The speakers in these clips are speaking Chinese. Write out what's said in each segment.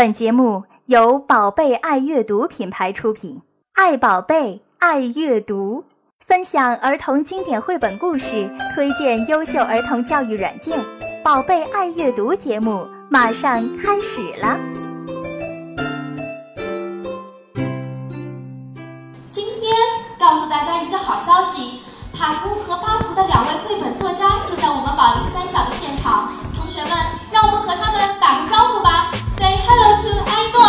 本节目由宝贝爱阅读品牌出品，爱宝贝，爱阅读，分享儿童经典绘本故事，推荐优秀儿童教育软件。宝贝爱阅读节目马上开始了。今天告诉大家一个好消息，塔图和巴图的两位绘本作家就在我们宝林三小的现场。同学们，让我们和他们打个招呼吧。Say hello to Aino.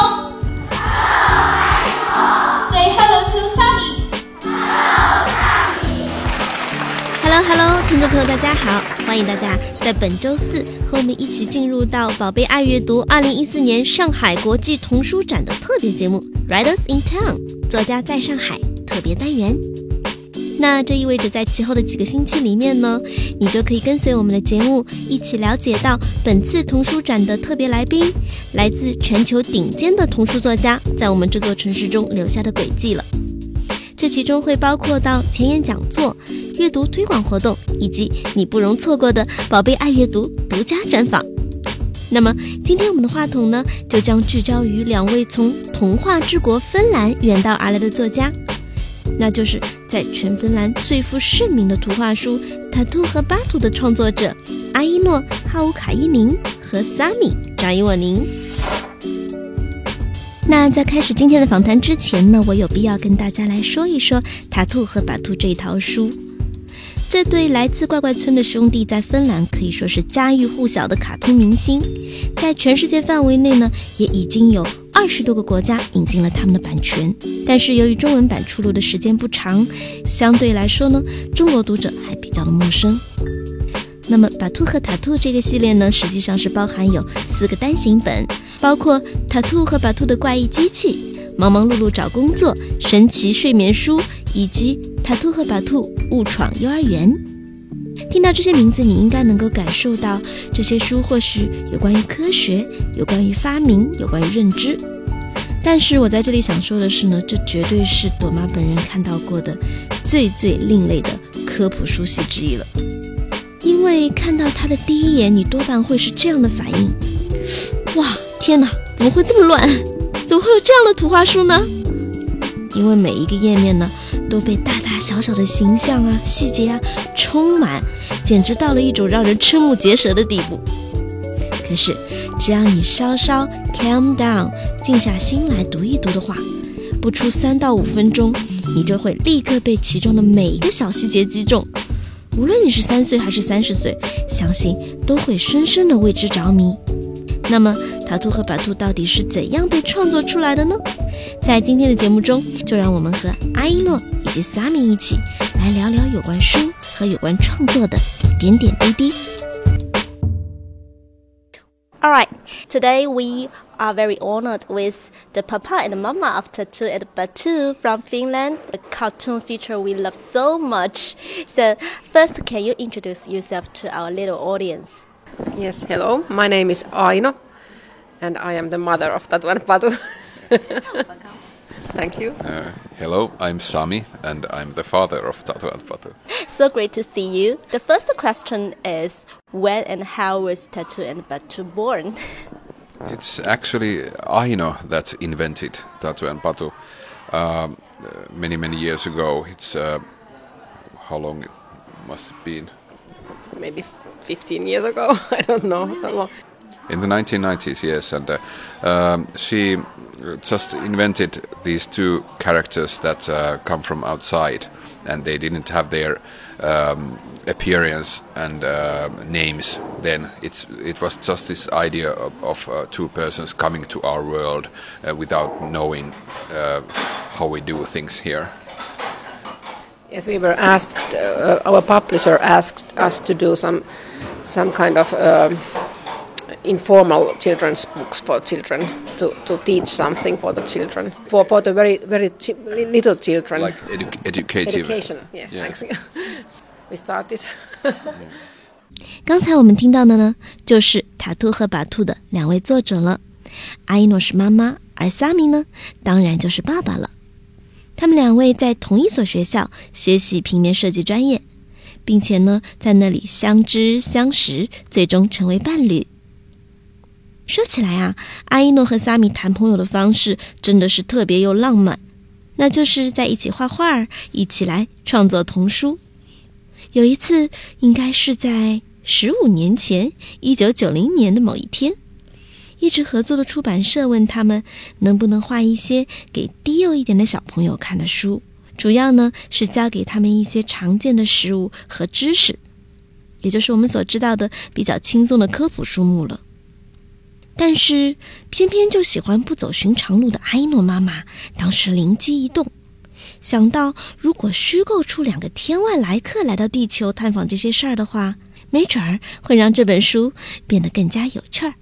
Say hello to Sunny. Hello Hello，听众朋友大家好，欢迎大家在本周四和我们一起进入到宝贝爱阅读二零一四年上海国际童书展的特别节目《Writers in Town》，作家在上海特别单元。那这意味着在其后的几个星期里面呢，你就可以跟随我们的节目一起了解到本次童书展的特别来宾，来自全球顶尖的童书作家在我们这座城市中留下的轨迹了。这其中会包括到前沿讲座、阅读推广活动，以及你不容错过的宝贝爱阅读独家专访。那么今天我们的话筒呢，就将聚焦于两位从童话之国芬兰远道而来的作家。那就是在全芬兰最负盛名的图画书《塔图和巴图》的创作者阿伊诺·哈乌卡伊宁和萨米·扎伊沃宁。那在开始今天的访谈之前呢，我有必要跟大家来说一说《塔图和巴图》这一套书。这对来自怪怪村的兄弟在芬兰可以说是家喻户晓的卡通明星，在全世界范围内呢，也已经有二十多个国家引进了他们的版权。但是由于中文版出炉的时间不长，相对来说呢，中国读者还比较的陌生。那么《把兔和塔兔》这个系列呢，实际上是包含有四个单行本，包括《塔兔和巴兔的怪异机器》、《忙忙碌碌找工作》、《神奇睡眠书》以及《塔兔和巴兔误闯幼儿园》。听到这些名字，你应该能够感受到这些书或许有关于科学、有关于发明、有关于认知。但是我在这里想说的是呢，这绝对是朵妈本人看到过的最最另类的科普书系之一了。因为看到它的第一眼，你多半会是这样的反应：哇，天哪，怎么会这么乱？怎么会有这样的图画书呢？因为每一个页面呢，都被大大小小的形象啊、细节啊充满，简直到了一种让人瞠目结舌的地步。可是，只要你稍稍 calm down，静下心来读一读的话，不出三到五分钟，你就会立刻被其中的每一个小细节击中。无论你是三岁还是三十岁，相信都会深深的为之着迷。那么，塔图和白兔到底是怎样被创作出来的呢？在今天的节目中，就让我们和阿依诺以及萨米一起来聊聊有关书和有关创作的点点滴滴。All right, today we are very honored with the papa and mama of Tattoo and Batu from Finland, a cartoon feature we love so much. So, first, can you introduce yourself to our little audience? Yes, hello. My name is Aino, and I am the mother of Tatu and Patu. Thank you. Uh, hello, I'm Sami, and I'm the father of Tatu and Patu. So great to see you. The first question is when and how was Tattoo and Batu born? It's actually Aino that invented Tatu and Patu um, uh, many, many years ago. It's uh, how long it must have been? Maybe 15 years ago. I don't know. In the 1990s, yes, and uh, um, she just invented these two characters that uh, come from outside, and they didn't have their um, appearance and uh, names. Then it's it was just this idea of, of uh, two persons coming to our world uh, without knowing uh, how we do things here. Yes, we were asked. Our publisher asked us to do some some kind of. Um informal children's books for children to, to teach something for the children for, for the very very chi- little children Like edu- educative. education yes Yeah. thanks we started 刚才我们听到的呢，就是塔兔和巴兔的两位作者了。阿依诺是妈妈，而萨米呢，当然就是爸爸了。他们两位在同一所学校学习平面设计专业，并且呢，在那里相知相识，最终成为伴侣。说起来啊，阿依诺和萨米谈朋友的方式真的是特别又浪漫，那就是在一起画画，一起来创作童书。有一次，应该是在十五年前，一九九零年的某一天，一直合作的出版社问他们能不能画一些给低幼一点的小朋友看的书，主要呢是教给他们一些常见的食物和知识，也就是我们所知道的比较轻松的科普书目了。但是，偏偏就喜欢不走寻常路的埃诺妈妈，当时灵机一动，想到如果虚构出两个天外来客来到地球探访这些事儿的话，没准儿会让这本书变得更加有趣儿。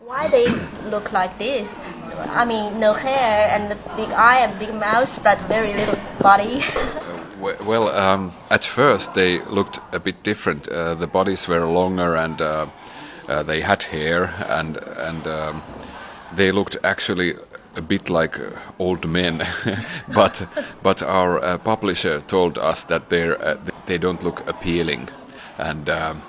Why they look like this? I mean, no hair and a big eye and big mouth, but very little body. We- Well, um, at first they looked a bit different. Uh, the bodies were longer and uh, uh, they had hair, and and um, they looked actually a bit like uh, old men. but but our uh, publisher told us that they uh, they don't look appealing, and um,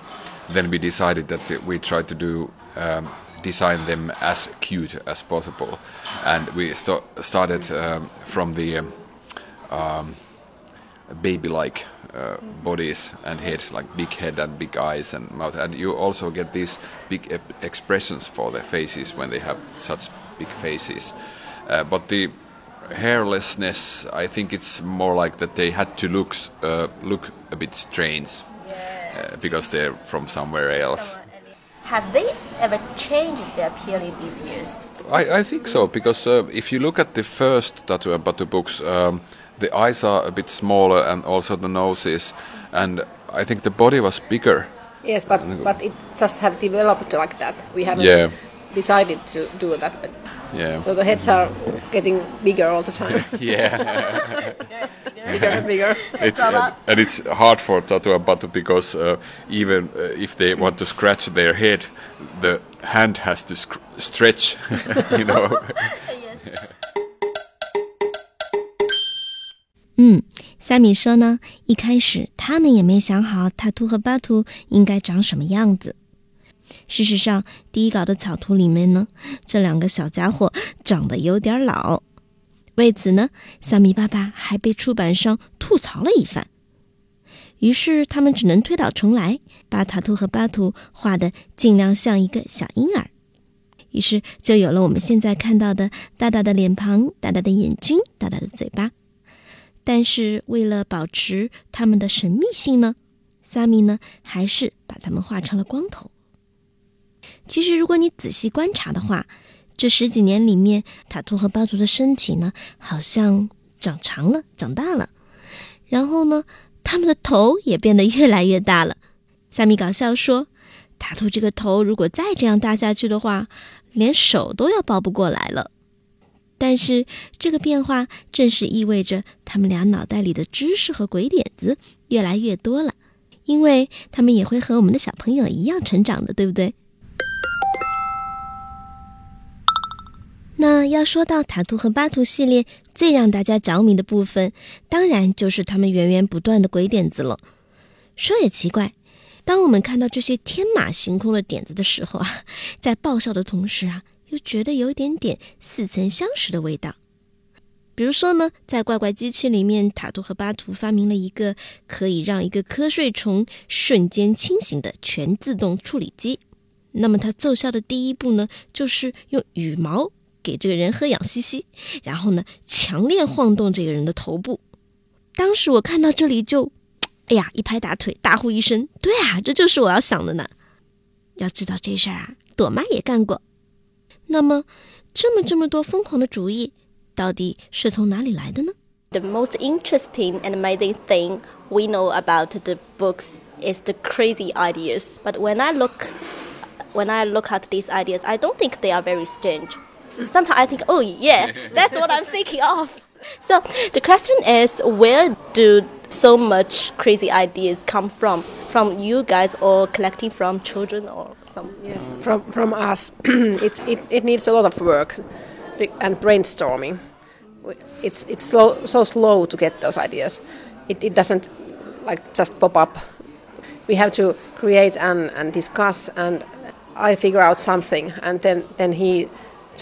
then we decided that we try to do. Um, design them as cute as possible and we st- started um, from the um, baby-like uh, bodies and heads, like big head and big eyes and mouth. And you also get these big ep- expressions for their faces when they have such big faces. Uh, but the hairlessness, I think it's more like that they had to look uh, look a bit strange uh, because they're from somewhere else. Have they ever changed their appeal in these years? I, I think so because uh, if you look at the first Tattoo and Batu books, um, the eyes are a bit smaller and also the noses, and I think the body was bigger. Yes, but but it just have developed like that. We haven't Yeah. decided to do that, but Yeah. so the heads are getting bigger all the time, yeah. bigger and bigger. it's, uh, and it's hard for Tattoo and Batu because uh, even uh, if they want to scratch their head, the hand has to sc- stretch, you know. 嗯，萨米说呢，一开始他们也没想好塔图和巴图应该长什么样子。事实上，第一稿的草图里面呢，这两个小家伙长得有点老。为此呢，萨米爸爸还被出版商吐槽了一番。于是他们只能推倒重来，把塔图和巴图画的尽量像一个小婴儿。于是就有了我们现在看到的大大的脸庞、大大的眼睛、大大的嘴巴。但是为了保持他们的神秘性呢，萨米呢还是把他们画成了光头。其实，如果你仔细观察的话，这十几年里面，塔图和巴图的身体呢，好像长长了、长大了。然后呢，他们的头也变得越来越大了。萨米搞笑说：“塔图这个头如果再这样大下去的话，连手都要抱不过来了。”但是这个变化正是意味着他们俩脑袋里的知识和鬼点子越来越多了，因为他们也会和我们的小朋友一样成长的，对不对？那要说到塔图和巴图系列最让大家着迷的部分，当然就是他们源源不断的鬼点子了。说也奇怪，当我们看到这些天马行空的点子的时候啊，在爆笑的同时啊，又觉得有一点点似曾相识的味道。比如说呢，在怪怪机器里面，塔图和巴图发明了一个可以让一个瞌睡虫瞬间清醒的全自动处理机。那么它奏效的第一步呢，就是用羽毛给这个人喝氧吸吸，然后呢，强烈晃动这个人的头部。当时我看到这里就，哎呀，一拍大腿，大呼一声：“对啊，这就是我要想的呢！”要知道这事儿啊，朵妈也干过。那么，这么这么多疯狂的主意，到底是从哪里来的呢？ The most interesting and amazing thing we know about the books is the crazy ideas. But when I look, when I look at these ideas, I don't think they are very strange. Sometimes I think, oh yeah, that's what I'm thinking of. So the question is, where do so much crazy ideas come from? From you guys, or collecting from children, or some? Yes, from from us, it's it, it needs a lot of work and brainstorming. It's it's slow, so slow to get those ideas. It it doesn't like just pop up. We have to create and, and discuss and I figure out something, and then then he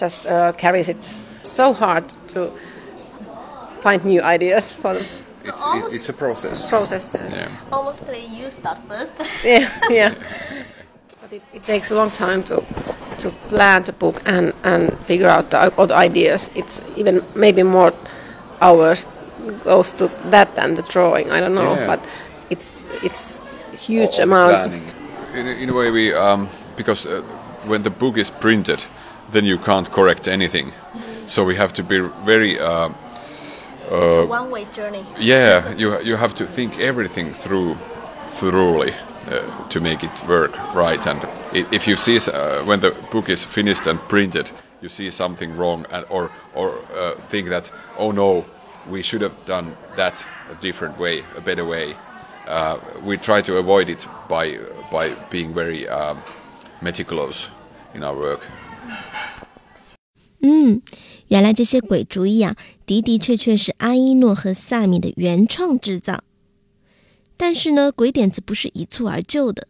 just uh, carries it so hard to find new ideas for the It's, it, it's a process. process. Yeah. Almost like you start first. yeah, yeah. But it, it takes a long time to to plan the book and and figure out the, all the ideas. It's even maybe more hours goes to that than the drawing. I don't know, Yeah. but it's it's huge all amount. planning. In, a- in a way, we um, because uh, when the book is printed, then you can't correct anything. So we have to be very. Uh, it's a one-way journey. yeah, you you have to think everything through thoroughly uh, to make it work right. And i- if you see s- uh, when the book is finished and printed, you see something wrong, and or or uh, think that oh no, we should have done that a different way, a better way. Uh, we try to avoid it by by being very um, meticulous in our work. 嗯，原来这些鬼主意啊，的的确确是阿依诺和萨米的原创制造。 但是呢，鬼点子不是一蹴而就的，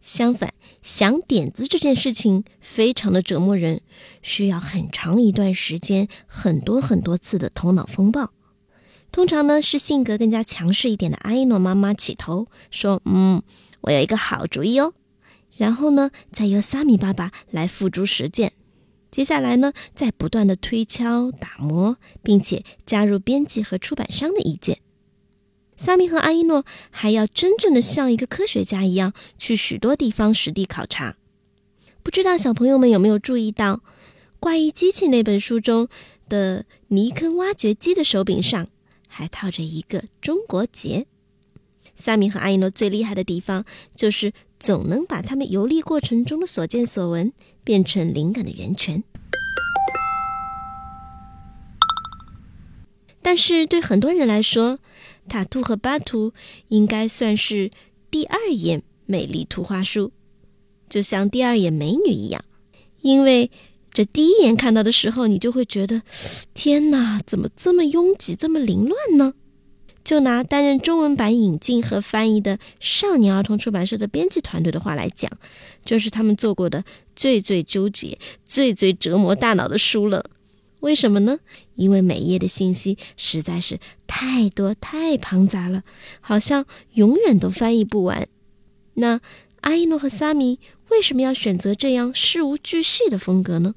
相反，想点子这件事情非常的折磨人，需要很长一段时间，很多很多次的头脑风暴。通常呢，是性格更加强势一点的阿依诺妈妈起头说：“嗯，我有一个好主意哦。”然后呢，再由萨米爸爸来付诸实践。接下来呢，再不断的推敲、打磨，并且加入编辑和出版商的意见。萨米和阿依诺还要真正的像一个科学家一样，去许多地方实地考察。不知道小朋友们有没有注意到，《怪异机器》那本书中的泥坑挖掘机的手柄上还套着一个中国结。萨米和阿依诺最厉害的地方，就是总能把他们游历过程中的所见所闻变成灵感的源泉。但是对很多人来说，塔图和巴图应该算是第二眼美丽图画书，就像第二眼美女一样，因为这第一眼看到的时候，你就会觉得，天哪，怎么这么拥挤，这么凌乱呢？就拿担任中文版引进和翻译的少年儿童出版社的编辑团队的话来讲，就是他们做过的最最纠结、最最折磨大脑的书了。为什么呢？因为每页的信息实在是太多太庞杂了，好像永远都翻译不完。那阿依诺和萨米为什么要选择这样事无巨细的风格呢？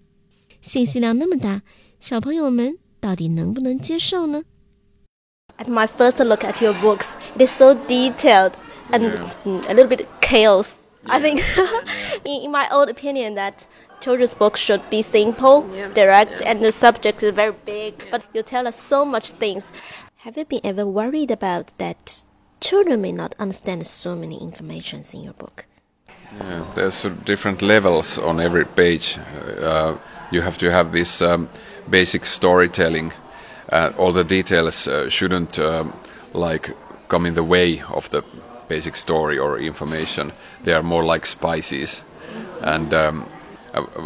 信息量那么大，小朋友们到底能不能接受呢？At my first look at your books, it is so detailed and mm, a little bit chaos. I think, in, in my old opinion, that children's books should be simple, direct, and the subject is very big. But you tell us so much things. Have you been ever worried about that children may not understand so many informations in your book? Yeah, there's different levels on every page. Uh, you have to have this um, basic storytelling. Uh, all the details uh, shouldn't um, like come in the way of the basic story or information. They are more like spices, and um,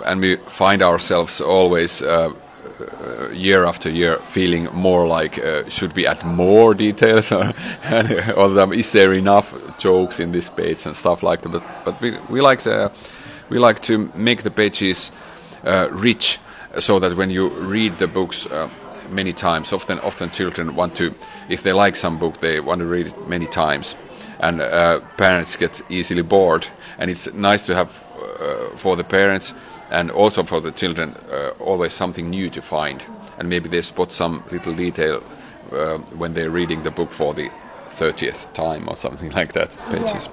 and we find ourselves always. Uh, uh, year after year, feeling more like uh, should we add more details, or, is there enough jokes in this page and stuff like that? But but we we like to we like to make the pages uh, rich, so that when you read the books uh, many times, often often children want to, if they like some book, they want to read it many times, and uh, parents get easily bored, and it's nice to have uh, for the parents and also for the children uh, always something new to find, and maybe they spot some little detail uh, when they're reading the book for the 30th time or something like that. Pages.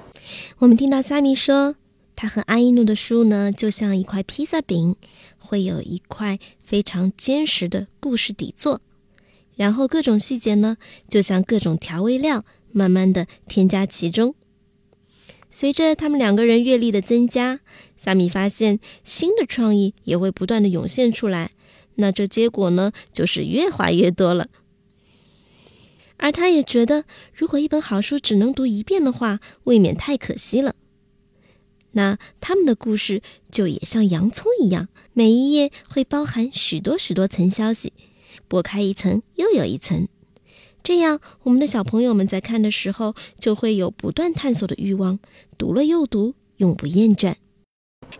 我们听到萨米说，他和阿依诺的书呢，就像一块披萨饼，会有一块非常坚实的故事底座，然后各种细节呢，就像各种调味料，慢慢的添加其中。 随着他们两个人阅历的增加，萨米发现新的创意也会不断的涌现出来。那这结果呢，就是越画越多了。而他也觉得，如果一本好书只能读一遍的话，未免太可惜了。那他们的故事就也像洋葱一样，每一页会包含许多许多层消息，剥开一层又有一层。这样，我们的小朋友们在看的时候，就会有不断探索的欲望，读了又读，永不厌倦。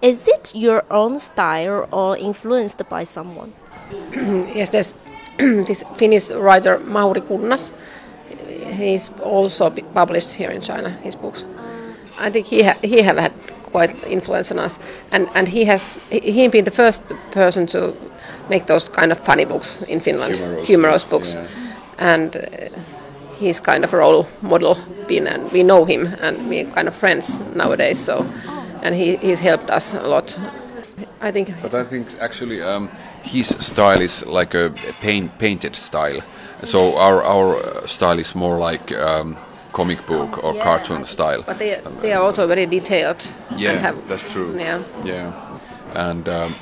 Is it your own style or influenced by someone? yes, there's this Finnish writer Mauri Kunnas. He's also be- published here in China his books. I think he ha- he have had quite influence on us, and and he has he, he been the first person to make those kind of funny books in Finland, Humorous humorous, books, books, yeah. and. Uh, He's kind of a role model, been, and we know him, and we're kind of friends nowadays. So, and he, he's helped us a lot. I think But I think actually um, his style is like a paint, painted style. So our our uh, style is more like um, comic book or cartoon style. But they, they are also very detailed. Yeah, have, that's true. Yeah. Yeah, and um,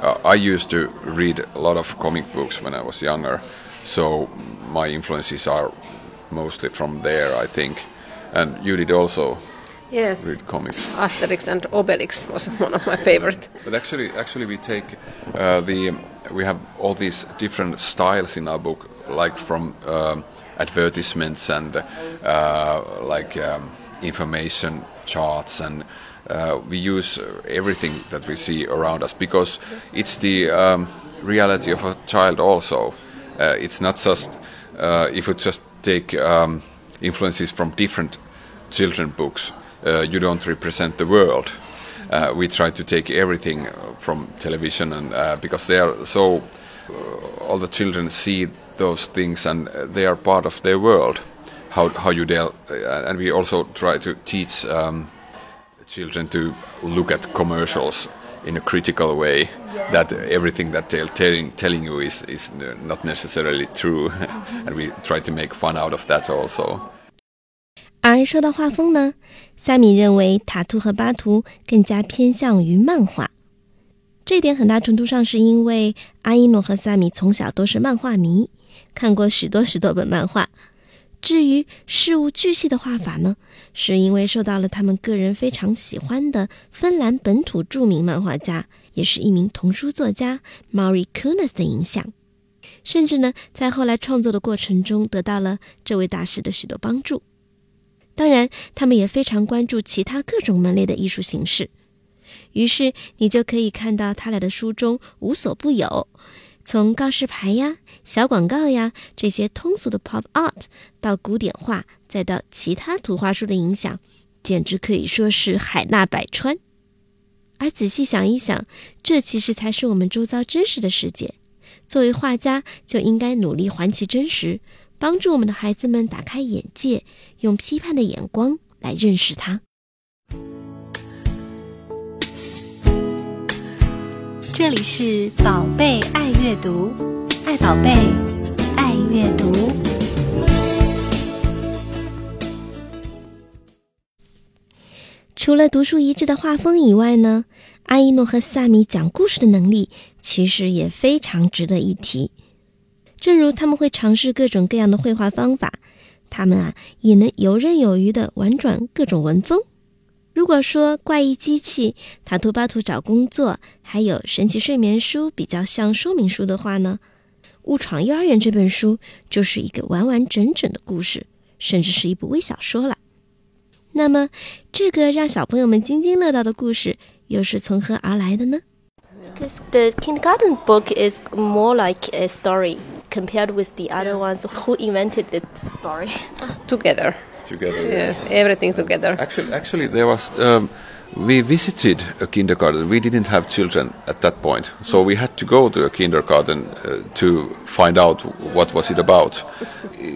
uh, I used to read a lot of comic books when I was younger, so my influences are mostly from there, I think. And you did also Yes. read comics. Asterix and Obelix was one of my favorite. But actually, actually, we take uh, the we have all these different styles in our book, like from um, advertisements and uh, like um, information charts, and uh, we use everything that we see around us because it's the um, reality of a child. Also, it's not just uh, if you just take um, influences from different children books, uh, you don't represent the world. Uh, we try to take everything uh, from television, and uh, because they are so, uh, all the children see those things, and uh, they are part of their world. How how you deal, uh, and we also try to teach um, children to look at commercials in a critical way. That everything that they're telling telling you is is not necessarily true, and we try to make fun out of that also. 而说到画风呢，萨米认为塔图和巴图更加偏向于漫画。这点很大程度上是因为阿依诺和萨米从小都是漫画迷，看过许多许多本漫画。至于事无巨细的画法呢，是因为受到了他们个人非常喜欢的芬兰本土著名漫画家，也是一名童书作家 m a r i Kunas 的影响。甚至呢，在后来创作的过程中，得到了这位大师的许多帮助。当然，他们也非常关注其他各种门类的艺术形式。于是，你就可以看到他俩的书中无所不有，从告示牌呀、小广告呀这些通俗的 pop art，到古典画，再到其他图画书的影响，简直可以说是海纳百川。而仔细想一想，这其实才是我们周遭真实的世界。作为画家，就应该努力还其真实。帮助我们的孩子们打开眼界，用批判的眼光来认识它。这里是宝贝爱阅读，爱宝贝，爱阅读。除了独树一帜的画风以外呢，阿依诺和萨米讲故事的能力其实也非常值得一提。正如他们会尝试各种各样的绘画方法，他们啊也能游刃有余的玩转各种文风。如果说怪异机器、塔图巴图找工作，还有神奇睡眠书比较像说明书的话呢，《误闯幼儿园》这本书就是一个完完整整的故事，甚至是一部微小说了。那么，这个让小朋友们津津乐道的故事又是从何而来的呢？Because the kindergarten book is more like a story compared with the other ones who invented the story. Together. Together. Yes, everything together. Actually, actually, there was. Um, we visited a kindergarten. We didn't have children at that point, so we had to go to a kindergarten uh, to find out what was it about.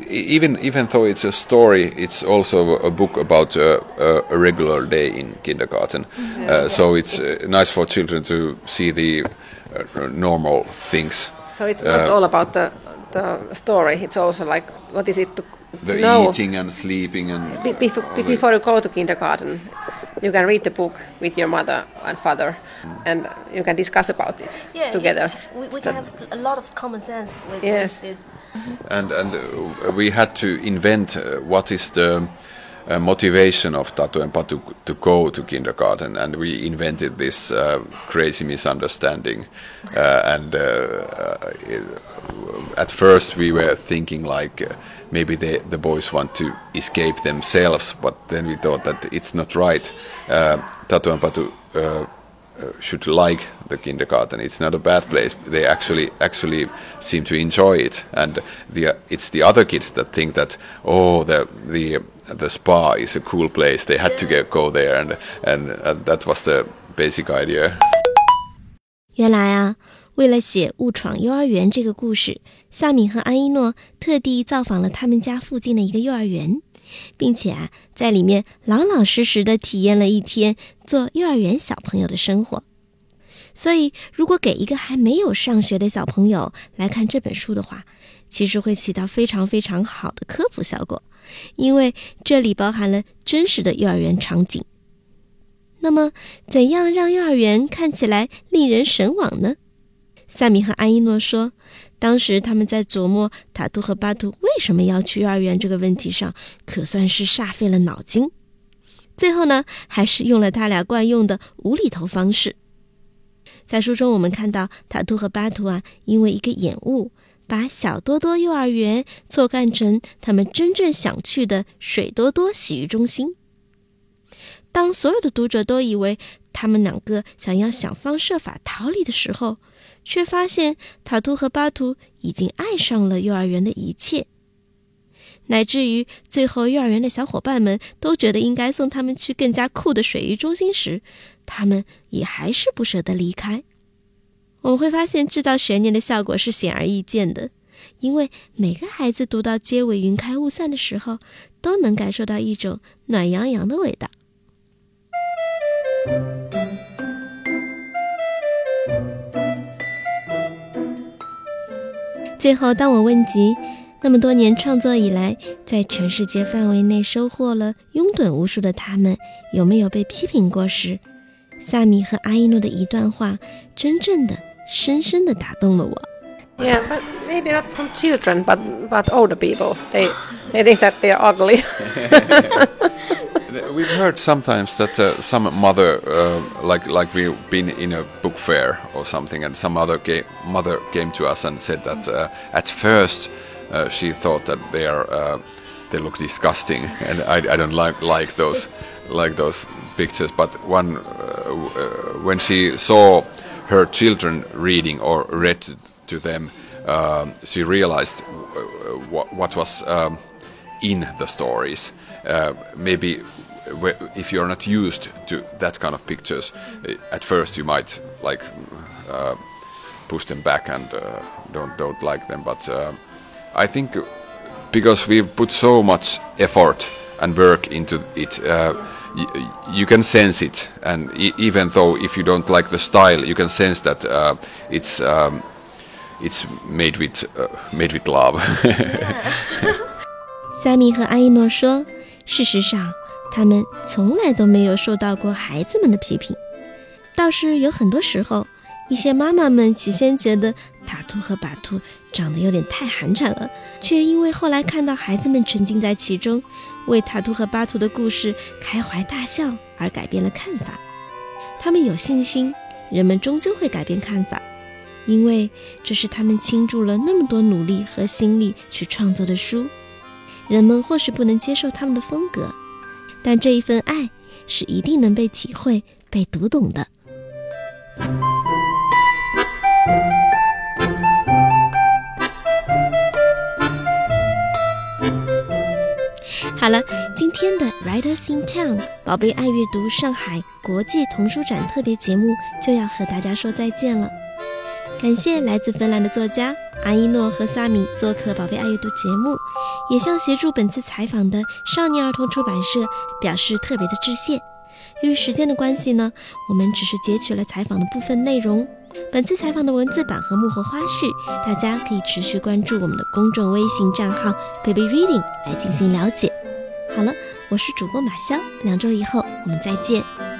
Even even though it's a story, it's also a book about uh, a, a regular day in kindergarten. Uh, so it's uh, nice for children to see the uh, normal things. So it's not Uh, all about the the story. It's also like what is it to, The to know. eating and sleeping and Be- before, before you go to kindergarten, you can read the book with your mother and father, and you can discuss about it together. We, we That- have a lot of common sense with, Yes. this. and and uh, we had to invent uh, what is the uh, motivation of Tatu and Patu to go to kindergarten, and we invented this uh, crazy misunderstanding. Uh, and uh, uh, at first, we were thinking like uh, maybe the the boys want to escape themselves, but then we thought that it's not right. Uh, Tatu and Patu. Uh, uh, should like the kindergarten. It's not a bad place. They actually actually seem to enjoy it, and the uh, it's the other kids that think that oh the the the spa is a cool place. They had to get, go there, and and uh, that was the basic idea. 原来啊， 为了写《误闯幼儿园》这个故事，萨米和阿依诺特地造访了他们家附近的一个幼儿园，并且啊，在里面老老实实的体验了一天做幼儿园小朋友的生活。所以，如果给一个还没有上学的小朋友来看这本书的话，其实会起到非常非常好的科普效果，因为这里包含了真实的幼儿园场景。那么，怎样让幼儿园看起来令人神往呢？萨米和安依诺说，当时他们在琢磨塔图和巴图为什么要去幼儿园这个问题上，可算是煞费了脑筋。最后呢，还是用了他俩惯用的无厘头方式。在书中，我们看到塔图和巴图啊，因为一个眼误，把小多多幼儿园错看成他们真正想去的水多多洗浴中心。当所有的读者都以为他们两个想要想方设法逃离的时候，却发现塔图和巴图已经爱上了幼儿园的一切，乃至于最后幼儿园的小伙伴们都觉得应该送他们去更加酷的水域中心时，他们也还是不舍得离开。我们会发现制造悬念的效果是显而易见的，因为每个孩子读到“结尾云开雾散”的时候，都能感受到一种暖洋洋的味道。最后，当我问及那么多年创作以来，在全世界范围内收获了拥趸无数的他们，有没有被批评过时，萨米和阿依诺的一段话，真正的、深深的打动了我。Yeah, but maybe not from children, but but older people. They they think that they are ugly. We've heard sometimes that uh, some mother, uh, like like we've been in a book fair or something, and some other ga- mother came to us and said that uh, at first uh, she thought that they are uh, they look disgusting, and I, I don't like like those like those pictures. But one uh, when she saw her children reading or read to them, she realized what, what was. Um, in the stories. Uh, maybe if you're not used to that kind of pictures, at first you might like uh, push them back and uh, don't don't like them. But I think because we've put so much effort and work into it. Y- you can sense it, and e- even though if you don't like the style, you can sense that it's um, it's made with made with love. 塞米和阿依诺说：“事实上，他们从来都没有受到过孩子们的批评。倒是有很多时候，一些妈妈们起先觉得塔图和巴图长得有点太寒碜了，却因为后来看到孩子们沉浸在其中，为塔图和巴图的故事开怀大笑而改变了看法。他们有信心，人们终究会改变看法，因为这是他们倾注了那么多努力和心力去创作的书。”人们或许不能接受他们的风格，但这一份爱是一定能被体会、被读懂的。好了，今天的 Writers in Town 宝贝爱阅读上海国际童书展特别节目就要和大家说再见了。感谢来自芬兰的作家阿依诺和萨米做客《宝贝爱阅读》节目，也向协助本次采访的少年儿童出版社表示特别的致谢。由于时间的关系呢，我们只是截取了采访的部分内容。本次采访的文字版和幕后花絮，大家可以持续关注我们的公众微信账号 Baby Reading 来进行了解。好了，我是主播马潇，两周以后我们再见。